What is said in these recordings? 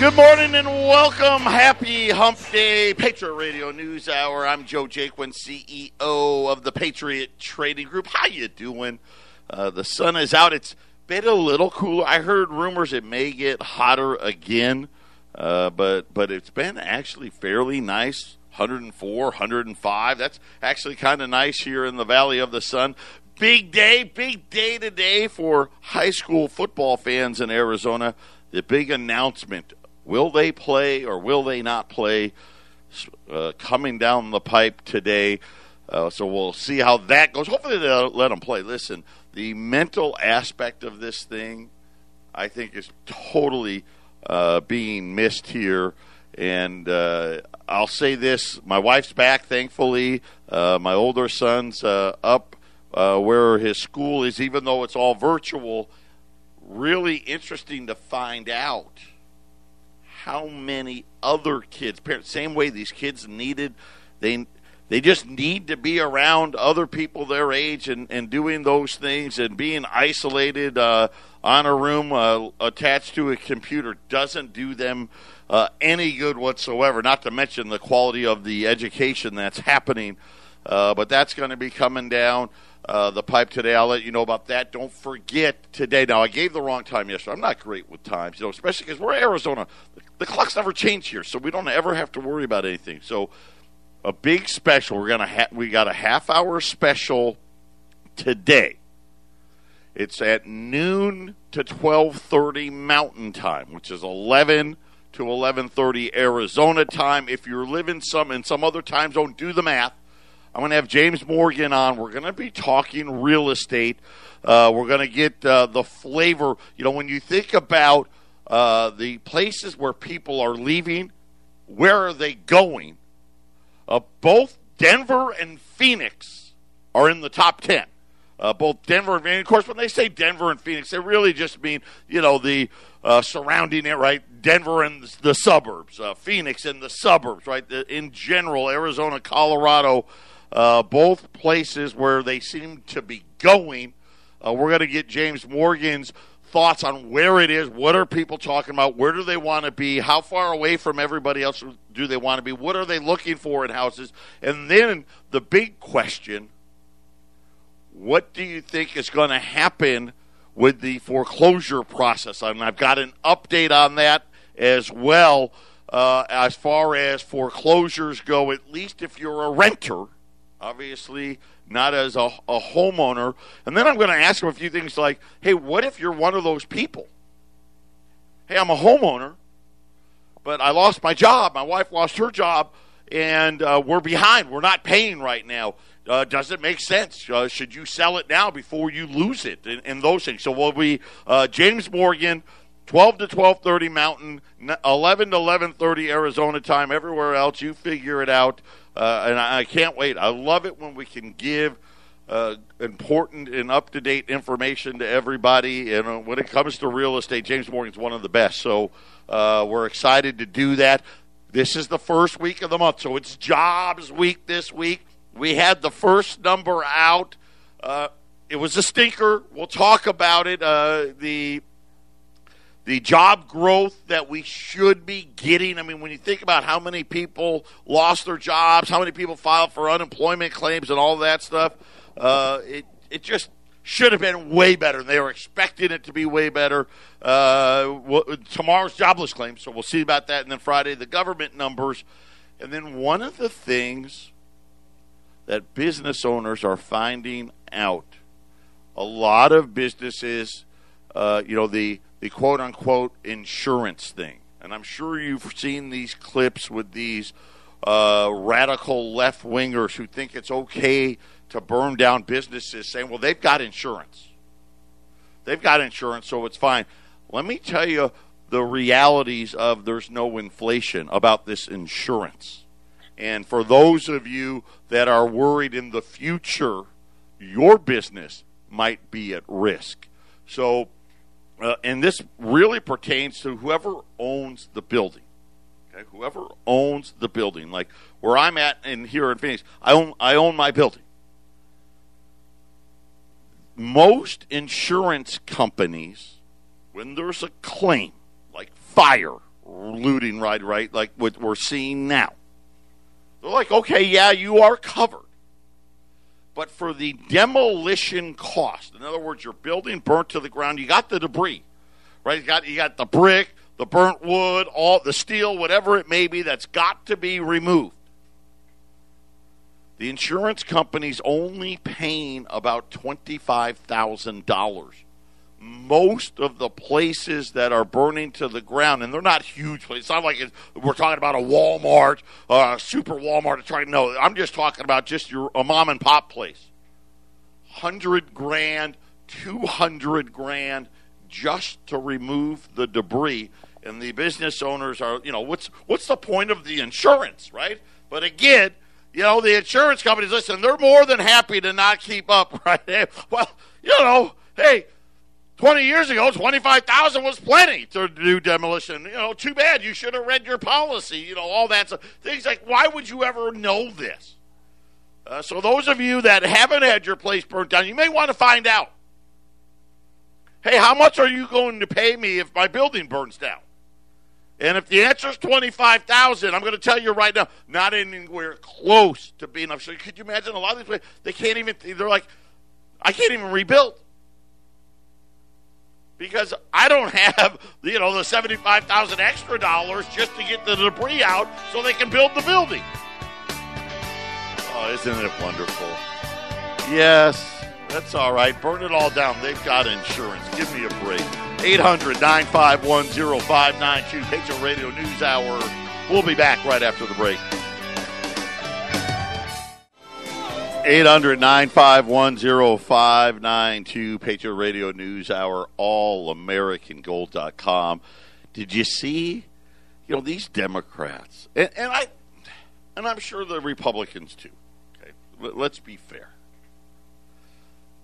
Good morning and welcome. Happy Hump Day, Patriot Radio News Hour. I'm Joe Jaquin, CEO of the Patriot Trading Group. How you doing? Uh, the sun is out. It's been a little cooler. I heard rumors it may get hotter again, uh, but but it's been actually fairly nice. 104, 105. That's actually kind of nice here in the Valley of the Sun. Big day, big day today for high school football fans in Arizona. The big announcement Will they play or will they not play? Uh, coming down the pipe today. Uh, so we'll see how that goes. Hopefully they'll let them play. Listen, the mental aspect of this thing, I think, is totally uh, being missed here. And uh, I'll say this: my wife's back, thankfully. Uh, my older son's uh, up where his school is, even though it's all virtual. Really interesting to find out how many other kids, parents, same way these kids needed, they they just need to be around other people their age and, and doing those things and being isolated uh, on a room uh, attached to a computer doesn't do them uh, any good whatsoever. Not to mention the quality of the education that's happening. Uh, but that's going to be coming down uh, the pipe today. I'll let you know about that. Don't forget today. Now, I gave the wrong time yesterday. I'm not great with times, you know, especially because we're Arizona. The clocks never change here, so we don't ever have to worry about anything. So, a big special. We're gonna ha- we got a half hour special today. It's at noon to twelve thirty Mountain Time, which is eleven to eleven thirty Arizona time. If you're living some in some other time zone, do the math I'm going to have James Morgan on. We're going to be talking real estate. Uh, we're going to get uh, the flavor. You know, when you think about uh, the places where people are leaving, where are they going? Uh, both Denver and Phoenix are in the top 10. Uh, both Denver and, of course, when they say Denver and Phoenix, they really just mean, you know, the uh, surrounding it, right? Denver and the suburbs, Phoenix and the suburbs, right? The, in general, Arizona, Colorado, uh, both places where they seem to be going. Uh, we're going to get James Morgan's thoughts on where it is. What are people talking about? Where do they want to be? How far away from everybody else do they want to be? What are they looking for in houses? And then the big question what do you think is going to happen with the foreclosure process? I and I've got an update on that as well. Uh, as far as foreclosures go, at least if you're a renter, obviously not as a, a homeowner. And then I'm going to ask him a few things like, hey, what if you're one of those people? Hey, I'm a homeowner, but I lost my job. My wife lost her job, and uh, we're behind. We're not paying right now. Uh, does it make sense? Uh, should you sell it now before you lose it? And, and those things. So we'll be uh, James Morgan, 12 to 12:30 Mountain, 11 to 11:30 Arizona time. Everywhere else, you figure it out. Uh, and I, I, can't wait. I love it when we can give uh, important and up to date information to everybody. And uh, when it comes to real estate, James Morgan's one of the best. So uh, we're excited to do that. This is the first week of the month, so it's jobs week this week. We had the first number out. Uh, it was a stinker. We'll talk about it. Uh, the the job growth that we should be getting. I mean, when you think about how many people lost their jobs, how many people filed for unemployment claims, and all that stuff, uh, it it just should have been way better. They were expecting it to be way better. Uh, tomorrow's jobless claims, so we'll see about that. And then Friday, the government numbers. And then one of the things that business owners are finding out a lot of businesses, uh, you know, the the quote unquote insurance thing. And I'm sure you've seen these clips with these uh, radical left wingers who think it's okay to burn down businesses saying, well, they've got insurance. They've got insurance, so it's fine. Let me tell you the realities of there's no inflation about this insurance. And for those of you that are worried in the future, your business might be at risk. So uh, and this really pertains to whoever owns the building. Okay, whoever owns the building, like where I'm at in here in Phoenix, I own I own my building. Most insurance companies, when there's a claim like fire looting right, right, like what we're seeing now. They're like, okay, yeah, you are covered. But for the demolition cost, in other words, your building burnt to the ground, you got the debris, right? You got you got the brick, the burnt wood, all the steel, whatever it may be, that's got to be removed. The insurance company's only paying about twenty-five thousand dollars most of the places that are burning to the ground, and they're not huge places. It's not like we're talking about a Walmart, uh, super Walmart. Trying no, I'm just talking about just your a mom and pop place. Hundred grand, two hundred grand, just to remove the debris. And the business owners are, you know, what's what's the point of the insurance, right? But again, you know, the insurance companies listen. They're more than happy to not keep up, right? Well, you know, hey, 20 years ago, 25,000 was plenty to do demolition. You know, too bad. You should have read your policy. You know, all that stuff. Things like, why would you ever know this? Uh, so, those of you that haven't had your place burnt down, you may want to find out. Hey, how much are you going to pay me if my building burns down? And if the answer is 25,000, I'm going to tell you right now, not anywhere close to being enough. So could you imagine a lot of these places, they can't even, they're like, I can't even rebuild because I don't have you know the seventy five thousand extra dollars just to get the debris out so they can build the building. Oh, isn't it wonderful? Yes, that's all right. Burn it all down. They've got insurance. Give me a break. 800 951 0592. Patriot Radio News Hour. We'll be back right after the break. 800 951 0592, Patriot Radio News Hour, allamericangold.com. Did you see, you know, these Democrats, and, and I, and I'm sure the Republicans too, okay, let's be fair.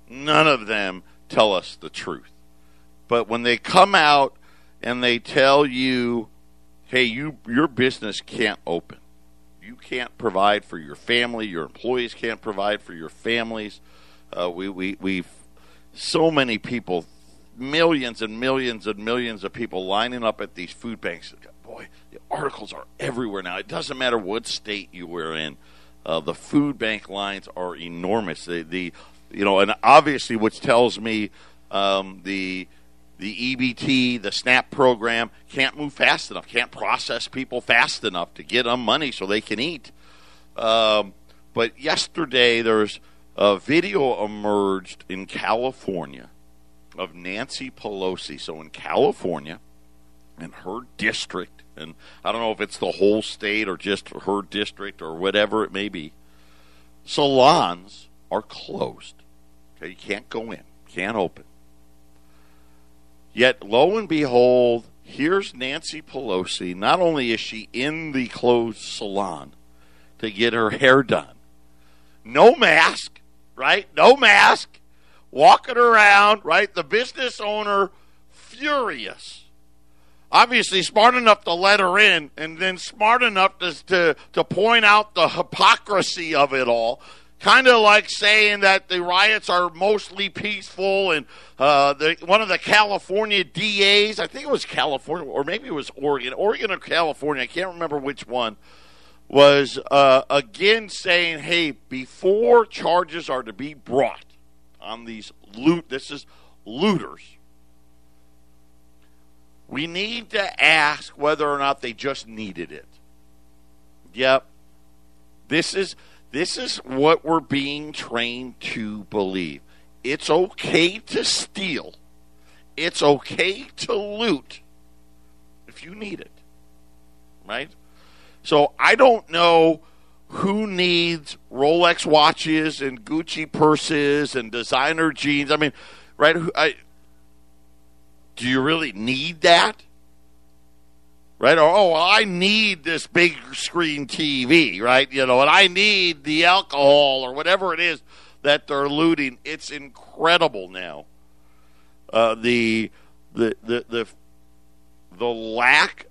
None of them tell us the truth. But when they come out and they tell you, hey, you your business can't open you can't provide for your family, your employees can't provide for your families. Uh, we we we so many people, millions and millions and millions of people lining up at these food banks. Boy, the articles are everywhere now. It doesn't matter what state you were in. Uh, the food bank lines are enormous. The, the you know, and obviously, which tells me um, the the EBT, the SNAP program can't move fast enough, can't process people fast enough to get them money so they can eat. Um, but yesterday, there's a video emerged in California of Nancy Pelosi. So in California, in her district, and I don't know if it's the whole state or just her district or whatever it may be, salons are closed. Okay, you can't go in, can't open. Yet, lo and behold, here's Nancy Pelosi. Not only is she in the closed salon to get her hair done, no mask, right? No mask, walking around, right? The business owner furious. Obviously, smart enough to let her in, and then smart enough to, to, to point out the hypocrisy of it all kind of like saying that the riots are mostly peaceful and uh, the, one of the California DAs, I think it was California or maybe it was Oregon, Oregon or California, I can't remember which one, was uh, again saying, hey, before charges are to be brought on these loot, this is looters. We need to ask whether or not they just needed it. Yep. This is this is what we're being trained to believe. It's okay to steal. It's okay to loot if you need it. Right? So I don't know who needs Rolex watches and Gucci purses and designer jeans. I mean, right? I, do you really need that? Right? Or, oh, well, I need this big screen TV, right? You know, and I need the alcohol or whatever it is that they're looting. It's incredible now. Uh, the, the, the, the, the lack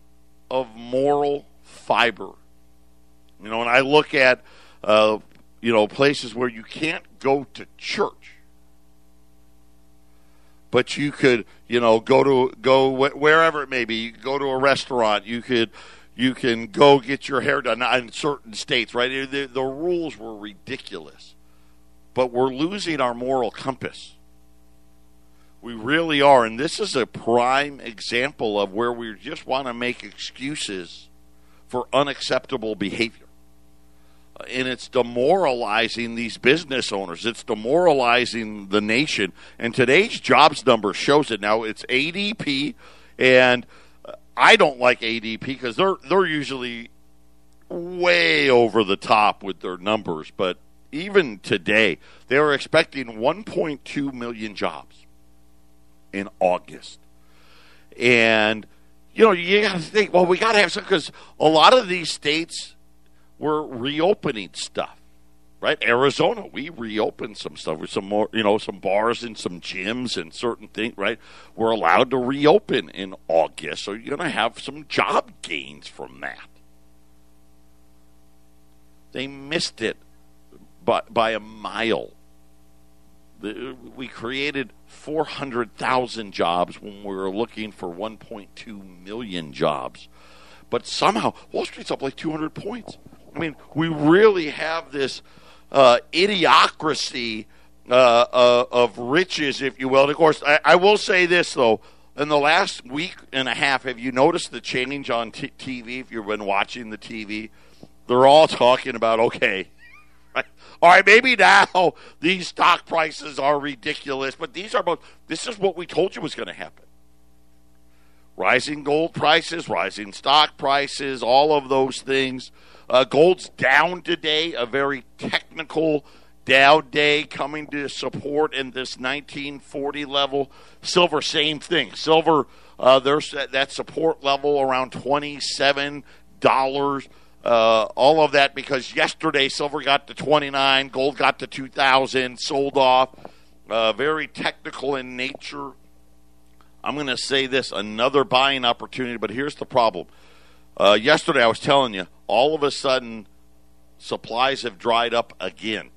of moral fiber. You know, when I look at, uh, you know, places where you can't go to church but you could, you know, go to go wherever it may be. You go to a restaurant. You could, you can go get your hair done in certain states. Right? The, the rules were ridiculous, but we're losing our moral compass. We really are, and this is a prime example of where we just want to make excuses for unacceptable behavior and it's demoralizing these business owners. It's demoralizing the nation. And today's jobs number shows it. Now it's ADP, and I don't like ADP because they're they're usually way over the top with their numbers. But even today, they were expecting 1.2 million jobs in August, and you know you got to think. Well, we got to have some because a lot of these states we're reopening stuff. Right, Arizona, we reopened some stuff with some more, you know, some bars and some gyms and certain things. Right, we're allowed to reopen in August, so you're going to have some job gains from that. They missed it by, by a mile. The, we created 400,000 jobs when we were looking for 1.2 million jobs. But somehow, Wall Street's up like 200 points. I mean, we really have this uh, idiocracy uh, uh, of riches, if you will. And of course, I, I, will say this, though. In the last week and a half, have you noticed the change on t- TV? If you've been watching the TV, they're all talking about, okay, right? all right, maybe now these stock prices are ridiculous, but these are both, this is what we told you was going to happen rising gold prices, rising stock prices, all of those things. Uh, gold's down today, a very technical Dow day coming to support in this 1940 level. Silver, same thing. Silver, uh, there's that, that, support level around $27. Uh, all of that because yesterday silver got to 29, gold got to 2,000, sold off. Uh, very technical in nature. I'm going to say this another buying opportunity, but here's the problem. Uh, yesterday, I was telling you, all of a sudden, supplies have dried up again.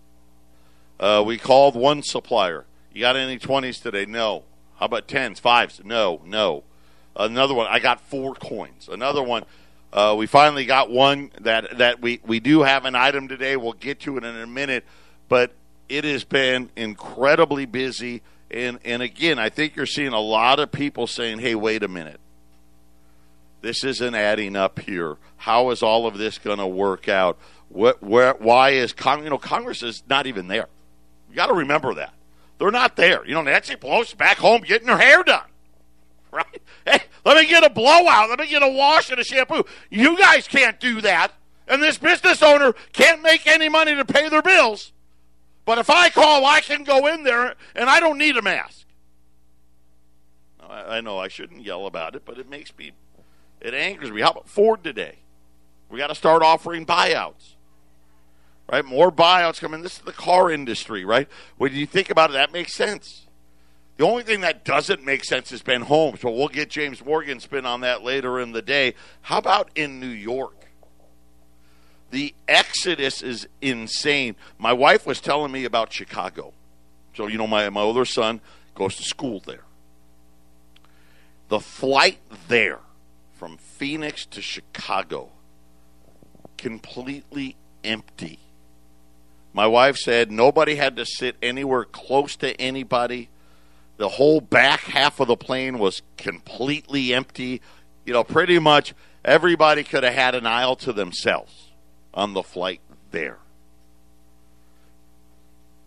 Uh, we called one supplier. You got any 20s today? No. How about 10s, 5s? No, no. Another one, I got four coins. Another one, uh, we finally got one that, that we, we do have an item today. We'll get to it in a minute, but it has been incredibly busy. And, and again, I think you're seeing a lot of people saying, hey, wait a minute. This isn't adding up here. How is all of this going to work out? What, where, why is you know, Congress is not even there. You got to remember that. They're not there. You know, Nancy Pelosi's back home getting her hair done. Right? Hey, let me get a blowout. Let me get a wash and a shampoo. You guys can't do that. And this business owner can't make any money to pay their bills. But if I call, I can go in there and I don't need a mask. I, know I shouldn't yell about it, but it makes me, it angers me. How about Ford today? We got to start offering buyouts. Right? More buyouts coming. This is the car industry, right? When you think about it, that makes sense. The only thing that doesn't make sense is Ben Holmes. So we'll get James Morgan spin on that later in the day. How about in New York? The exodus is insane. My wife was telling me about Chicago. So, you know, my, my older son goes to school there. The flight there from Phoenix to Chicago, completely empty. My wife said nobody had to sit anywhere close to anybody. The whole back half of the plane was completely empty. You know, pretty much everybody could have had an aisle to themselves on the flight there.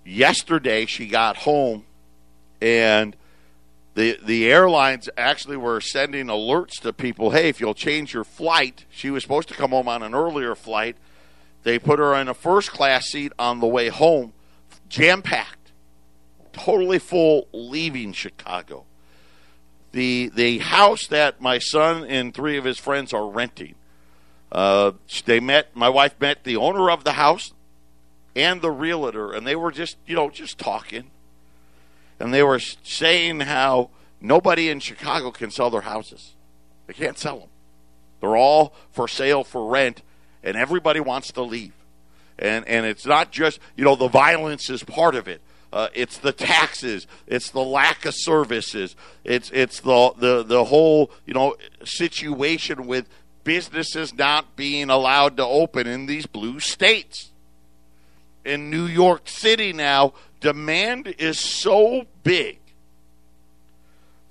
Yesterday, she got home and the the airlines actually were sending alerts to people hey if you'll change your flight she was supposed to come home on an earlier flight they put her in a first class seat on the way home jam packed totally full leaving chicago the the house that my son and three of his friends are renting uh, they met. My wife met the owner of the house and the realtor, and they were just you know just talking, and they were saying how nobody in Chicago can sell their houses. They can't sell them. They're all for sale for rent, and everybody wants to leave. And and it's not just you know the violence is part of it, Uh, it's the taxes. It's the lack of services. It's it's the, the the whole you know situation with businesses not being allowed to open in these blue states. In New York City now, demand is so big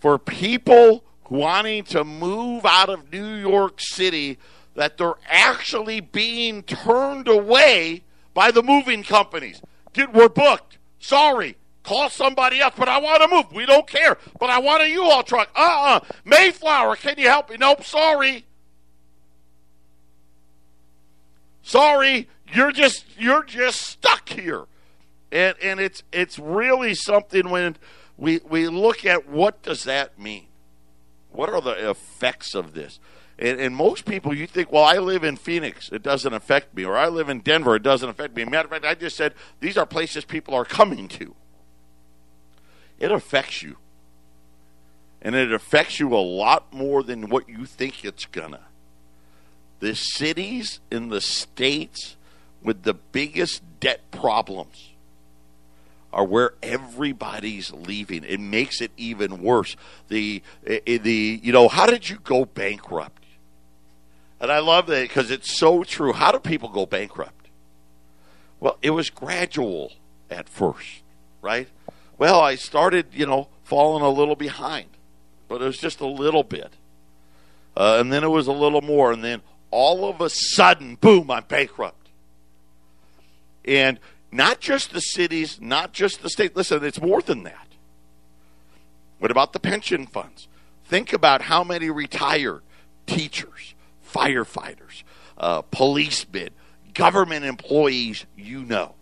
for people wanting to move out of New York City that they're actually being turned away by the moving companies. Get, we're booked. Sorry. Call somebody else, but I want to move. We don't care. But I want a U-Haul truck. Uh-uh. Mayflower, can you help me? Nope, sorry. Sorry, you're just you're just stuck here. And and it's it's really something when we we look at what does that mean? What are the effects of this? And, and, most people, you think, well, I live in Phoenix, it doesn't affect me, or I live in Denver, it doesn't affect me. Matter of fact, I just said these are places people are coming to. It affects you. And it affects you a lot more than what you think it's gonna. The cities in the states with the biggest debt problems are where everybody's leaving. It makes it even worse. The the you know, how did you go bankrupt? And I love that because it's so true. How do people go bankrupt? Well, it was gradual at first, right? Well, I started, you know, falling a little behind, but it was just a little bit. Uh, and then it was a little more, and then all of a sudden, boom, I'm bankrupt. And not just the cities, not just the state. Listen, it's more than that. What about the pension funds? Think about how many retired teachers, firefighters, uh, policemen, government employees you know.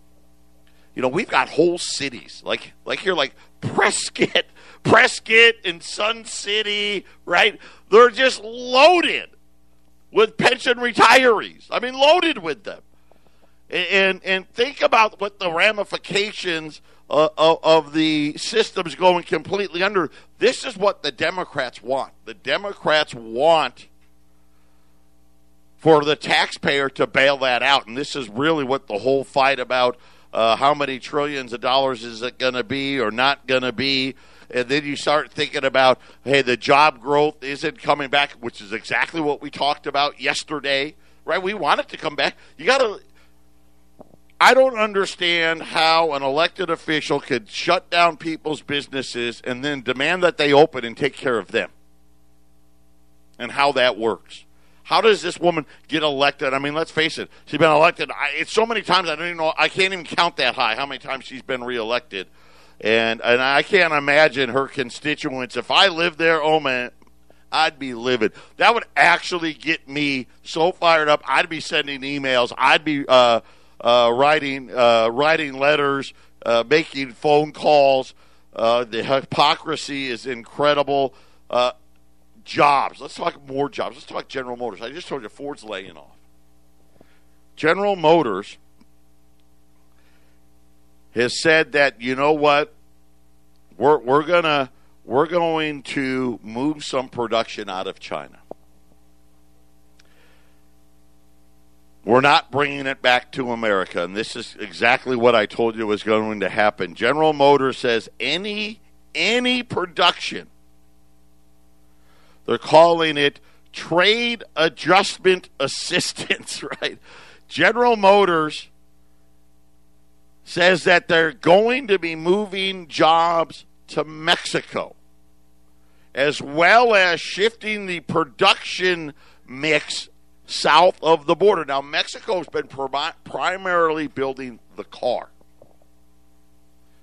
You know, we've got whole cities like like here, like Prescott, Prescott and Sun City, right? They're just loaded with pension retirees. I mean, loaded with them. And and think about what the ramifications uh, of the systems going completely under. This is what the Democrats want. The Democrats want for the taxpayer to bail that out. And this is really what the whole fight about uh, how many trillions of dollars is it going to be or not going to be. And then you start thinking about, hey, the job growth isn't coming back, which is exactly what we talked about yesterday, right? We want it to come back. You got to. I don't understand how an elected official could shut down people's businesses and then demand that they open and take care of them and how that works. How does this woman get elected? I mean, let's face it. She's been elected. I, it's so many times. I don't even know. I can't even count that high. How many times she's been reelected? And and I can't imagine her constituents. If I lived there, oh man, I'd be livid. That would actually get me so fired up. I'd be sending emails. I'd be uh, uh, writing uh, writing letters, uh, making phone calls. Uh, the hypocrisy is incredible. Uh, jobs. Let's talk more jobs. Let's talk General Motors. I just told you Ford's laying off. General Motors has said that you know what we're we're gonna we're going to move some production out of China. We're not bringing it back to America, and this is exactly what I told you was going to happen. General Motors says any any production they're calling it trade adjustment assistance, right? General Motors says that they're going to be moving jobs to Mexico, as well as shifting the production mix south of the border. Now, Mexico's been primarily building the car,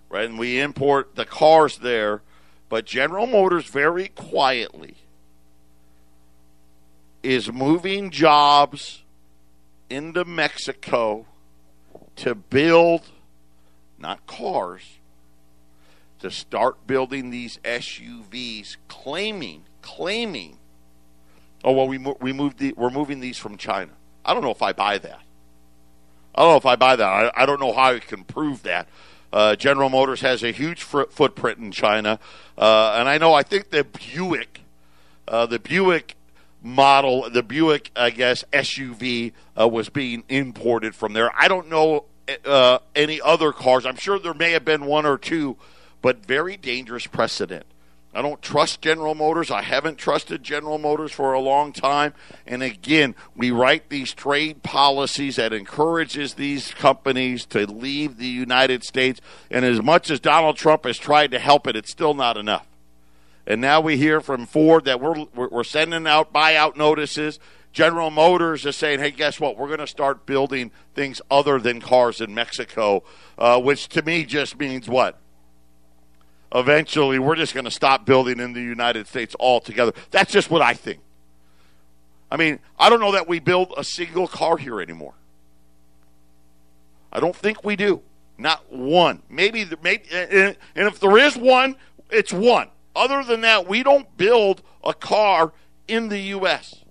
right? And we import the cars there, but General Motors very quietly is moving jobs into Mexico to build not cars to start building these SUVs claiming claiming oh well we we moved the, we're moving these from China. I don't know if I buy that. I don't know if I buy that. I, I don't know how I can prove that. Uh, General Motors has a huge fr- footprint in China, uh, and I know I think the Buick, uh, the Buick model, the Buick, I guess, SUV uh, was being imported from there. I don't know uh, any other cars. I'm sure there may have been one or two, but very dangerous precedent. I don't trust General Motors. I haven't trusted General Motors for a long time. And again, we write these trade policies that encourages these companies to leave the United States. And as much as Donald Trump has tried to help it, it's still not enough. And now we hear from Ford that we're we're sending out buyout notices. General Motors is saying, "Hey, guess what? We're going to start building things other than cars in Mexico," uh, which to me just means what? eventually we're just going to stop building in the United States altogether. That's just what I think. I mean, I don't know that we build a single car here anymore. I don't think we do. Not one. Maybe, maybe and if there is one, it's one. Other than that, we don't build a car in the U.S.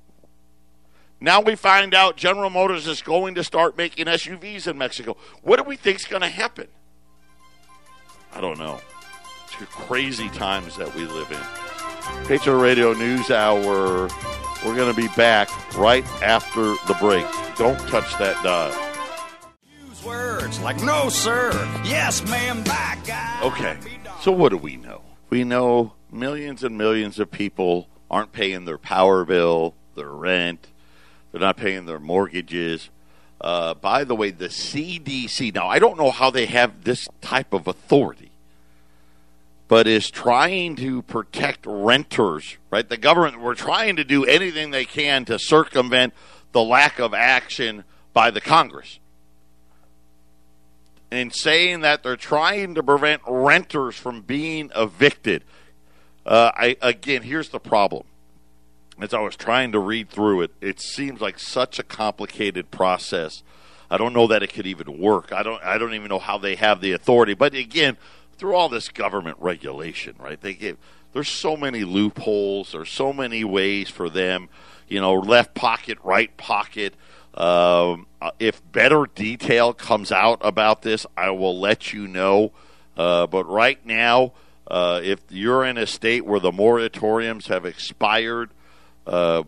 Now we find out General Motors is going to start making SUVs in Mexico. What do we think is going to happen? I don't know crazy times that we live in. Patriot Radio News Hour. We're going to be back right after the break. Don't touch that dial. Use words like no, sir, yes, ma'am, bye, guy. Okay, so what do we know? We know millions and millions of people aren't paying their power bill, their rent, they're not paying their mortgages. Uh, by the way, the CDC, now I don't know how they have this type of authority but is trying to protect renters, right? The government, we're trying to do anything they can to circumvent the lack of action by the Congress. In saying that they're trying to prevent renters from being evicted. Uh, I, again, here's the problem. As I was trying to read through it, it seems like such a complicated process. I don't know that it could even work. I don't. I don't even know how they have the authority. But again, through all this government regulation, right? They give there's so many loopholes. There's so many ways for them, you know, left pocket, right pocket. Um, uh, if better detail comes out about this, I will let you know. Uh, but right now, uh, if you're in a state where the moratoriums have expired, uh,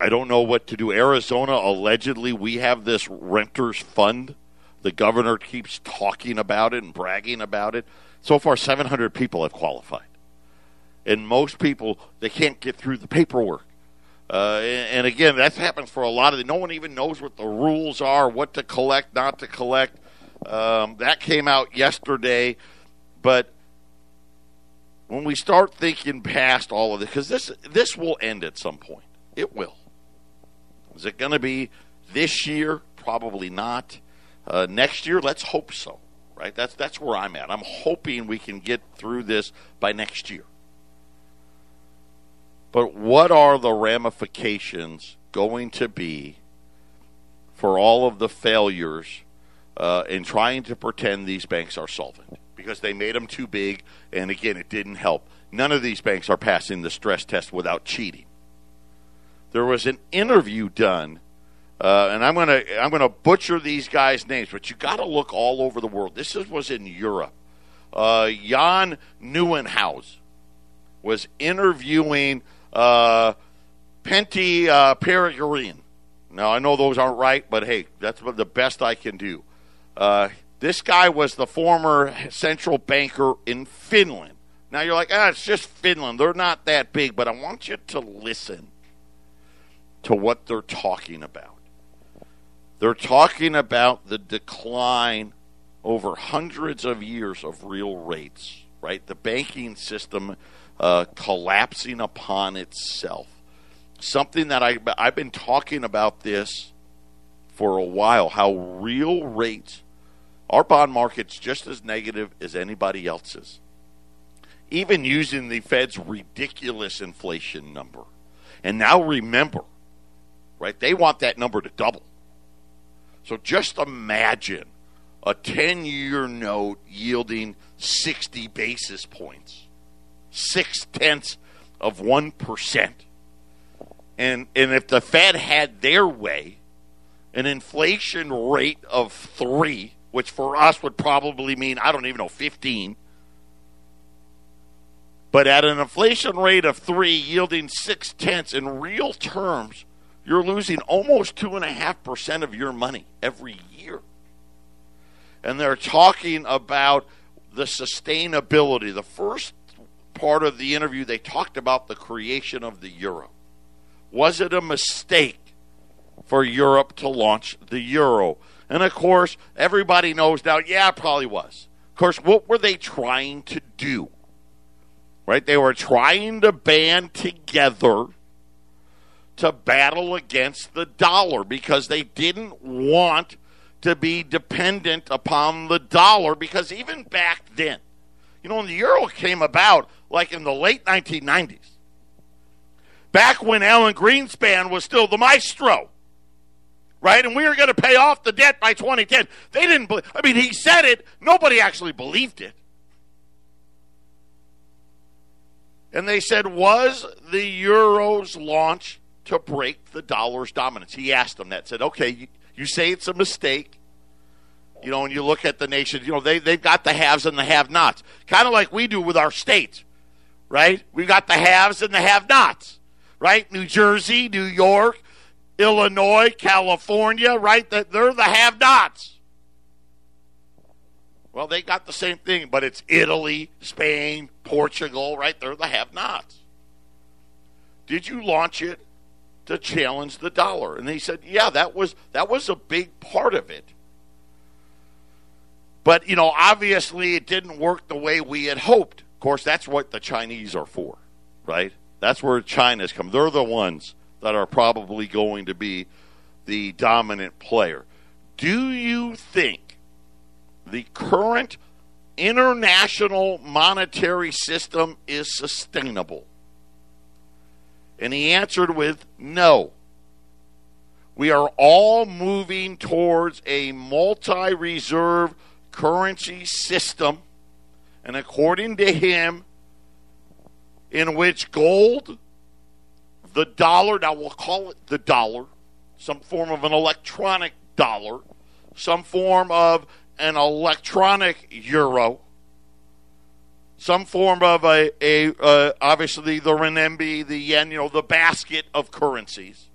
I don't know what to do. Arizona, allegedly, we have this renters fund the governor keeps talking about it and bragging about it. So far, 700 people have qualified. And most people, they can't get through the paperwork. Uh, and, again, that happens for a lot of the, no one even knows what the rules are, what to collect, not to collect. Um, that came out yesterday, but when we start thinking past all of this, because this this will end at some point, it will. Is it going to be this year? Probably not. Uh, next year, let's hope so. Right? That's that's where I'm at. I'm hoping we can get through this by next year. But what are the ramifications going to be for all of the failures uh, in trying to pretend these banks are solvent? Because they made them too big, and again, it didn't help. None of these banks are passing the stress test without cheating. There was an interview done uh, and I'm gonna I'm gonna butcher these guys' names, but you got to look all over the world. This is, was in Europe. Uh, Jan Nieuwenhuis was interviewing uh, Pentti uh, Peregrine. Now I know those aren't right, but hey, that's the best I can do. This guy was the former central banker in Finland. Now you're like, ah, it's just Finland. They're not that big, but I want you to listen to what they're talking about. They're talking about the decline over hundreds of years of real rates, right? The banking system uh, collapsing upon itself. Something that I, I've been talking about this for a while how real rates, our bond market's just as negative as anybody else's. Even using the Fed's ridiculous inflation number. And now remember, right, they want that number to double. So just imagine a 10 year note yielding 60 basis points, six tenths of 1%. And, and if the Fed had their way, an inflation rate of three, which for us would probably mean, I don't even know, 15. But at an inflation rate of three, yielding six tenths in real terms, you're losing almost 2.5% of your money every year. and they're talking about the sustainability. The first part of the interview, they talked about the creation of the euro. Was it a mistake for Europe to launch the euro? And of course, everybody knows now, yeah, it probably was. Of course, what were they trying to do? Right? They were trying to band together to battle against the dollar because they didn't want to be dependent upon the dollar because even back then, you know, when the euro came about, like in the late 1990s, back when Alan Greenspan was still the maestro, right? And we were going to pay off the debt by 2010. They didn't believe, I mean, he said it, nobody actually believed it. And they said, was the euro's launch to break the dollar's dominance? He asked them that, said, okay, you, you say it's a mistake. You know, when you look at the nation, you know, they, they've got the haves and the have nots. Kind of like we do with our states, right? We've got the haves and the have nots, right? New Jersey, New York, Illinois, California, right? That They're the have nots. Well, they got the same thing, but it's Italy, Spain, Portugal, right? They're the have nots. Did you launch it to challenge the dollar? And they said, yeah, that was that was a big part of it. But, you know, obviously it didn't work the way we had hoped. Of course, that's what the Chinese are for, right? That's where China's come. They're the ones that are probably going to be the dominant player. Do you think the current international monetary system is sustainable? And he answered with no. We are all moving towards a multi reserve currency system, and according to him, in which gold, the dollar, now we'll call it the dollar, some form of an electronic dollar, some form of an electronic euro, some form of a, a uh, obviously the renminbi, the yen, you know, the basket of currencies,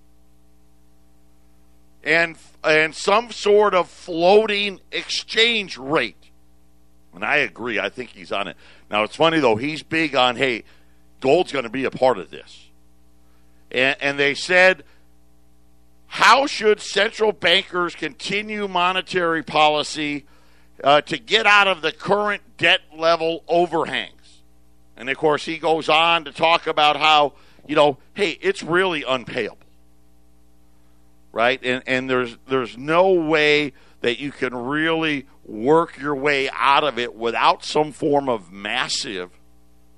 and and some sort of floating exchange rate. And I agree. I think he's on it. Now it's funny though. He's big on hey, gold's going to be a part of this, and, they said how should central bankers continue monetary policy uh, to get out of the current debt level overhangs? And of course, he goes on to talk about how, you know, hey, it's really unpayable. Right? And, and there's, there's no way that you can really work your way out of it without some form of massive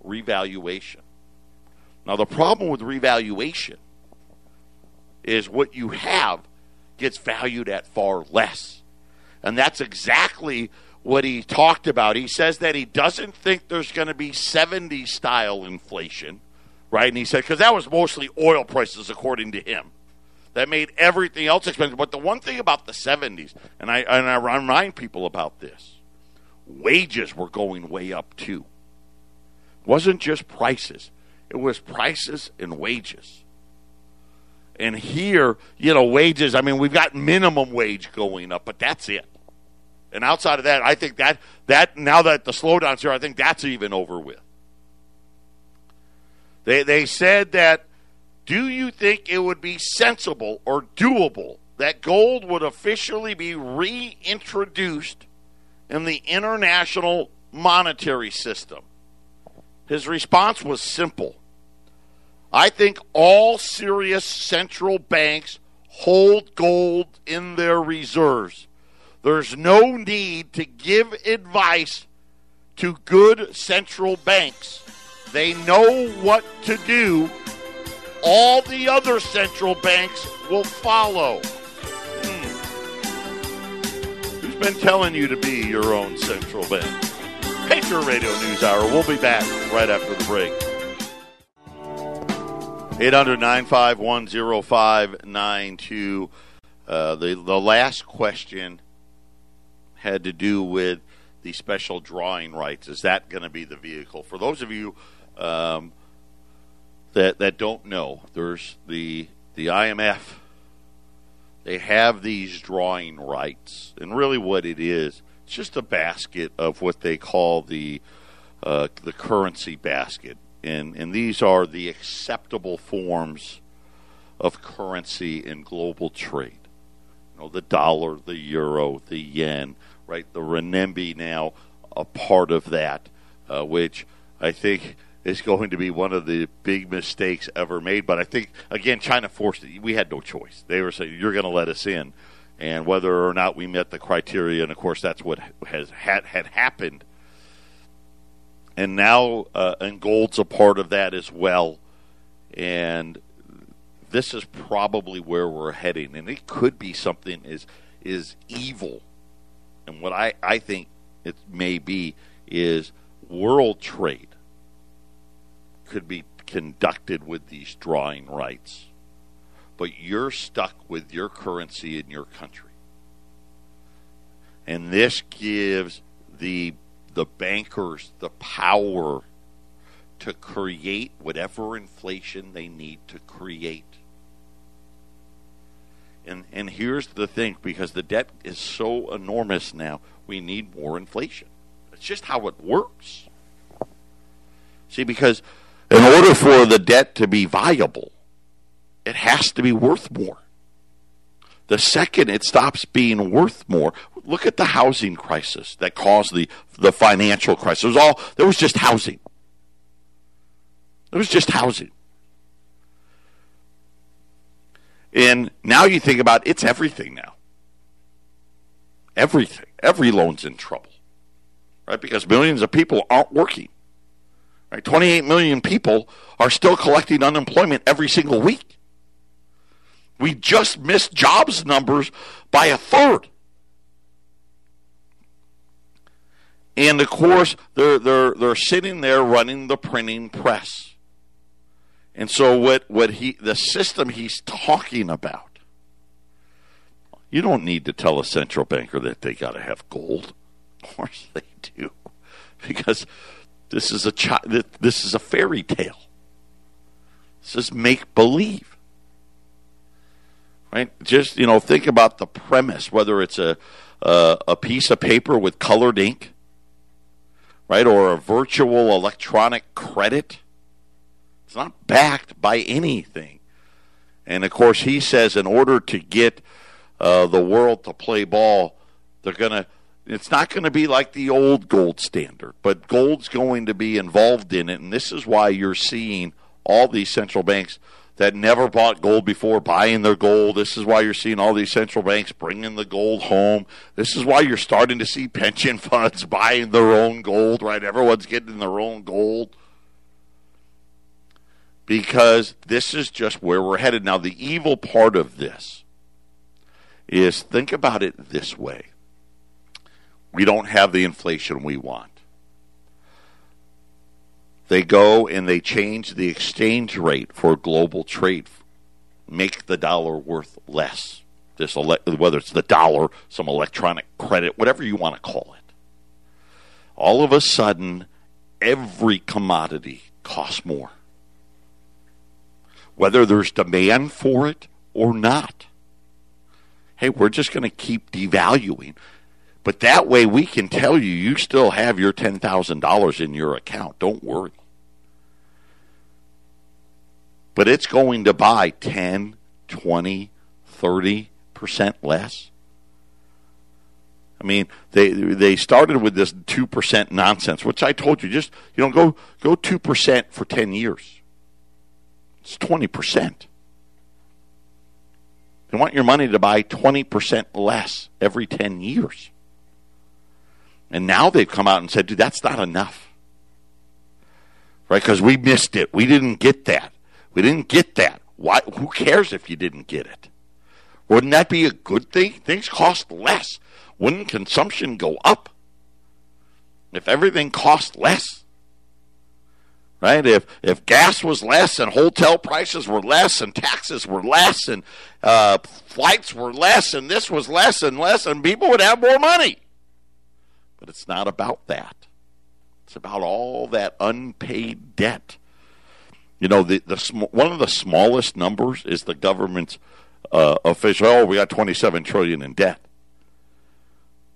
revaluation. Now, the problem with revaluation is what you have gets valued at far less. And that's exactly what he talked about. He says that he doesn't think there's going to be 70 style inflation, right? And he said, because that was mostly oil prices, according to him. That made everything else expensive. But the one thing about the 70s, and I, and I remind people about this wages were going way up too. It wasn't just prices, it was prices and wages. And here, you know, wages, I mean, we've got minimum wage going up, but that's it. And outside of that, I think that that now that the slowdown's here, I think that's even over with. They they said that do you think it would be sensible or doable that gold would officially be reintroduced in the international monetary system? His response was simple. I think all serious central banks hold gold in their reserves. There's no need to give advice to good central banks. They know what to do. All the other central banks will follow. Hmm. Who's been telling you to be your own central bank? Patriot Radio News Hour. We'll be back right after the break. 800 951 0592. Uh, the, the last question had to do with the special drawing rights. Is that going to be the vehicle? For those of you um, that, that don't know, there's the, the IMF. They have these drawing rights. And really, what it is, It's just a basket of what they call the uh, the currency basket, and and these are the acceptable forms of currency in global trade. You know, the dollar, the euro, the yen, right? The renminbi now a part of that, uh, which I think is going to be one of the big mistakes ever made. But I think again, China forced it. We had no choice. They were saying you're going to let us in, and whether or not we met the criteria, and of course that's what has had had happened. And now, uh, and gold's a part of that as well, and this is probably where we're heading, and it could be something is is evil, and what I I think it may be is world trade could be conducted with these drawing rights, but you're stuck with your currency in your country. And this gives the the bankers the power to create whatever inflation they need to create. And and here's the thing because the debt is so enormous now, we need more inflation. It's just how it works. See because in order for the debt to be viable, it has to be worth more. The second it stops being worth more, look at the housing crisis that caused the the financial crisis. It was all there was just housing. It was just housing. And now you think about it's everything now. Everything. Every loan's in trouble. Right? Because millions of people aren't working. Right? 28 million people are still collecting unemployment every single week. We just missed jobs numbers by a third. And of course, they're, they're, they're sitting there running the printing press. And so what, what he the system he's talking about, you don't need to tell a central banker that they gotta have gold. Of course they do. Because this is a chi- this is a fairy tale. This is make believe. Right? Just you know, think about the premise. Whether it's a uh, a piece of paper with colored ink, right, or a virtual electronic credit. It's not backed by anything. And of course, he says in order to get uh, the world to play ball, they're to it's not going to be like the old gold standard, but gold's going to be involved in it. And this is why you're seeing all these central banks that never bought gold before buying their gold. This is why you're seeing all these central banks bringing the gold home. This is why you're starting to see pension funds buying their own gold, right? Everyone's getting their own gold. Because this is just where we're headed. Now, the evil part of this is think about it this way we don't have the inflation we want. They go and they change the exchange rate for global trade, make the dollar worth less. This ele- whether it's the dollar, some electronic credit, whatever you want to call it. All of a sudden, every commodity costs more, whether there's demand for it or not. Hey, we're just going to keep devaluing but that way we can tell you you still have your $10,000 in your account. Don't worry. But it's going to buy 10, 20, 30% less. I mean, they they started with this 2% nonsense, which I told you just, you know, go go 2% for 10 years. It's 20%. They want your money to buy 20% less every 10 years. And now they've come out and said, dude, that's not enough. Right? Because we missed it. We didn't get that. We didn't get that. Why? Who cares if you didn't get it? Wouldn't that be a good thing? Things cost less. Wouldn't consumption go up? If everything cost less, right? If if gas was less and hotel prices were less and taxes were less and uh, flights were less and this was less and less and people would have more money. But it's not about that. It's about all that unpaid debt. You know, the, the sm- one of the smallest numbers is the government's uh, official. Oh, we got 27 trillion in debt.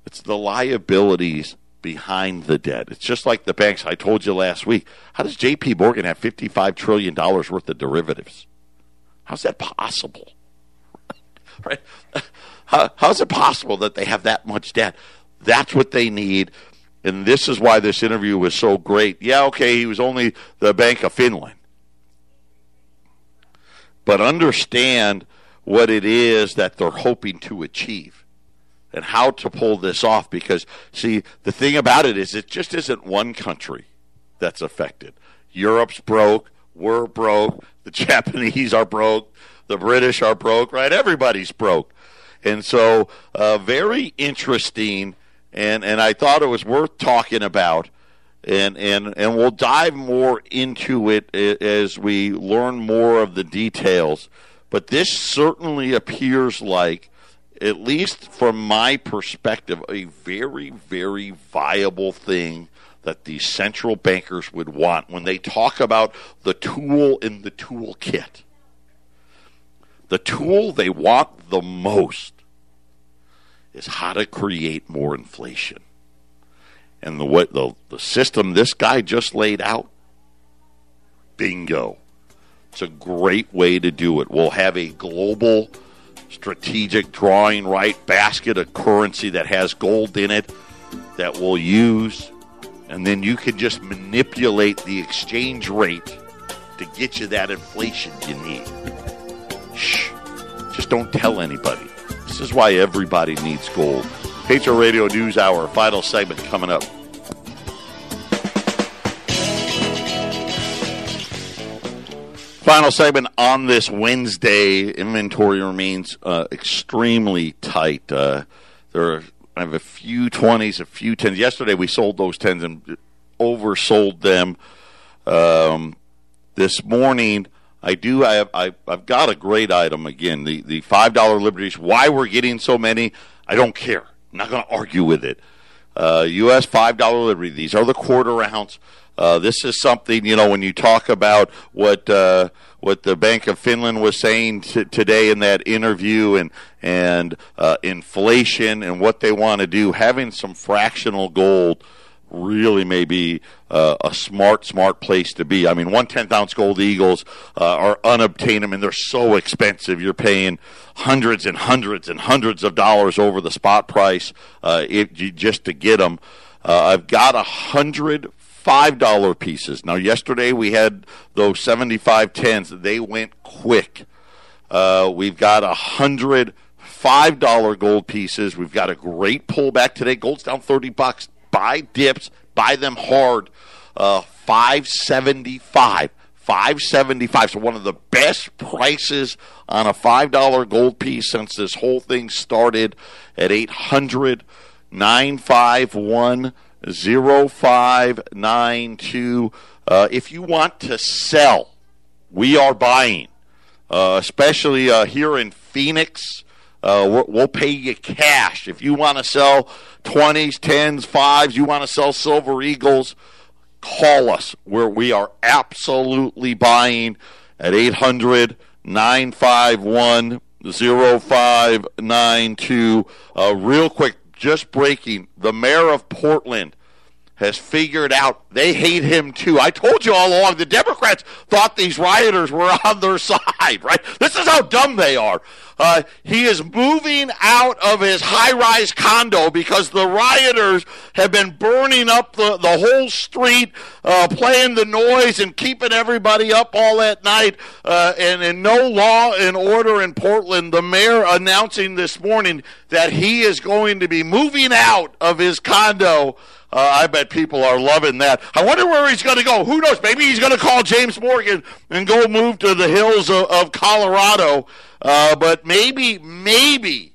It's the liabilities behind the debt. It's just like the banks. I told you last week. How does J.P. Morgan have $55 trillion worth of derivatives? How's that possible? right? How, how's it possible that they have that much debt? That's what they need. And this is why this interview was so great. Yeah, okay, he was only the Bank of Finland. But understand what it is that they're hoping to achieve and how to pull this off because see the thing about it is it just isn't one country that's affected. Europe's broke. We're broke. The japanese are broke. The british are broke right? Everybody's broke. And so uh, very interesting and and i thought it was worth talking about and and and we'll dive more into it as we learn more of the details but this certainly appears like at least from my perspective, a very, very viable thing that these central bankers would want when they talk about the tool in the toolkit. The tool they want the most is how to create more inflation. And the, what, the, the system this guy just laid out, bingo. It's a great way to do it. We'll have a global strategic drawing right basket of currency that has gold in it that we'll use. And then you can just manipulate the exchange rate to get you that inflation you need. Shh. Just don't tell anybody. This is why everybody needs gold. Patriot Radio News Hour, final segment coming up. Final segment on this Wednesday. Inventory remains uh, extremely tight. Uh, there are I have a few 20s, a few 10s. Yesterday we sold those 10s and oversold them. Um, this morning, I do. I have, I, have got a great item again. The the five dollar liberties. Why we're getting so many, I don't care. I'm not going to argue with it. Uh, U.S. five dollar liberty. These are the quarter ounce. Uh, this is something you know when you talk about what uh, what the Bank of Finland was saying t- today in that interview, and and uh, inflation and what they want to do. Having some fractional gold really may be uh, a smart, smart place to be. I mean, one tenth ounce gold eagles uh, are unobtainable and they're so expensive. You're paying hundreds and hundreds and hundreds of dollars over the spot price uh, if, just to get them. Uh, I've got a hundred five dollar pieces. Now, yesterday we had those seventy five tens. They went quick. Uh, we've got a hundred five dollar gold pieces. We've got a great pullback today. Gold's down thirty bucks. Buy dips. Buy them hard. Uh, five seventy five. 575 so one of the best prices on a $5 gold piece since this whole thing started at 800 951 0592. Uh, if you want to sell, we are buying, uh, especially uh, here in Phoenix. Uh, we'll pay you cash. If you want to sell 20s, 10s, 5s, you want to sell Silver Eagles, call us where we are absolutely buying at 800 951 0592. Uh, real quick, just breaking. The mayor of Portland has figured out they hate him too. I told you all along the Democrats thought these rioters were on their side, right? This is how dumb they are. Uh, he is moving out of his high rise condo because the rioters have been burning up the, the whole street, uh, playing the noise and keeping everybody up all that night. Uh, and, in no law and order in Portland. The mayor announcing this morning that he is going to be moving out of his condo. Uh, I bet people are loving that. I wonder where he's going to go. Who knows? Maybe he's going to call James Morgan and go move to the hills of, of Colorado. Uh, but maybe, maybe,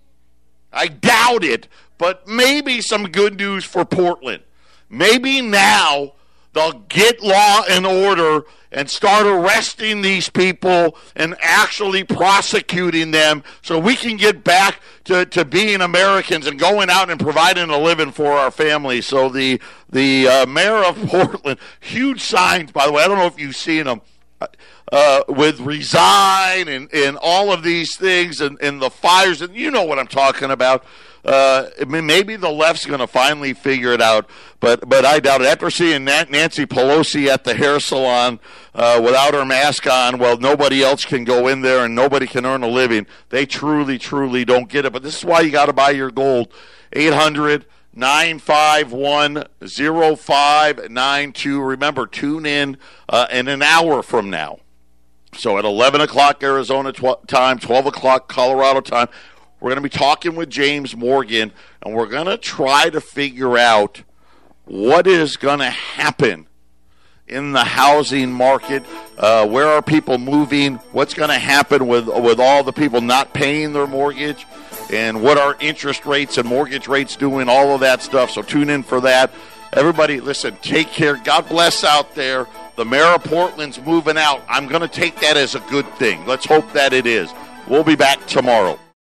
I doubt it, but maybe some good news for Portland. Maybe now they'll get law and order and start arresting these people and actually prosecuting them so we can get back to, to being Americans and going out and providing a living for our families. So the the uh, mayor of Portland, huge signs, by the way, I don't know if you've seen them. Uh, with resign and, and all of these things and, and the fires and you know what I'm talking about. Uh, maybe the left's going to finally figure it out, but but I doubt it. After seeing Nancy Pelosi at the hair salon uh, without her mask on, well, nobody else can go in there and nobody can earn a living. They truly, truly don't get it. But this is why you got to buy your gold. 800 951 0592. Remember, tune in uh, in an hour from now. So at 11 o'clock Arizona tw- time, 12 o'clock Colorado time, we're going to be talking with James Morgan, and we're going to try to figure out what is going to happen in the housing market. Uh, where are people moving? What's going to happen with with all the people not paying their mortgage? And what are interest rates and mortgage rates doing? All of that stuff. So tune in for that. Everybody, listen, take care. God bless out there. The mayor of Portland's moving out. I'm going to take that as a good thing. Let's hope that it is. We'll be back tomorrow.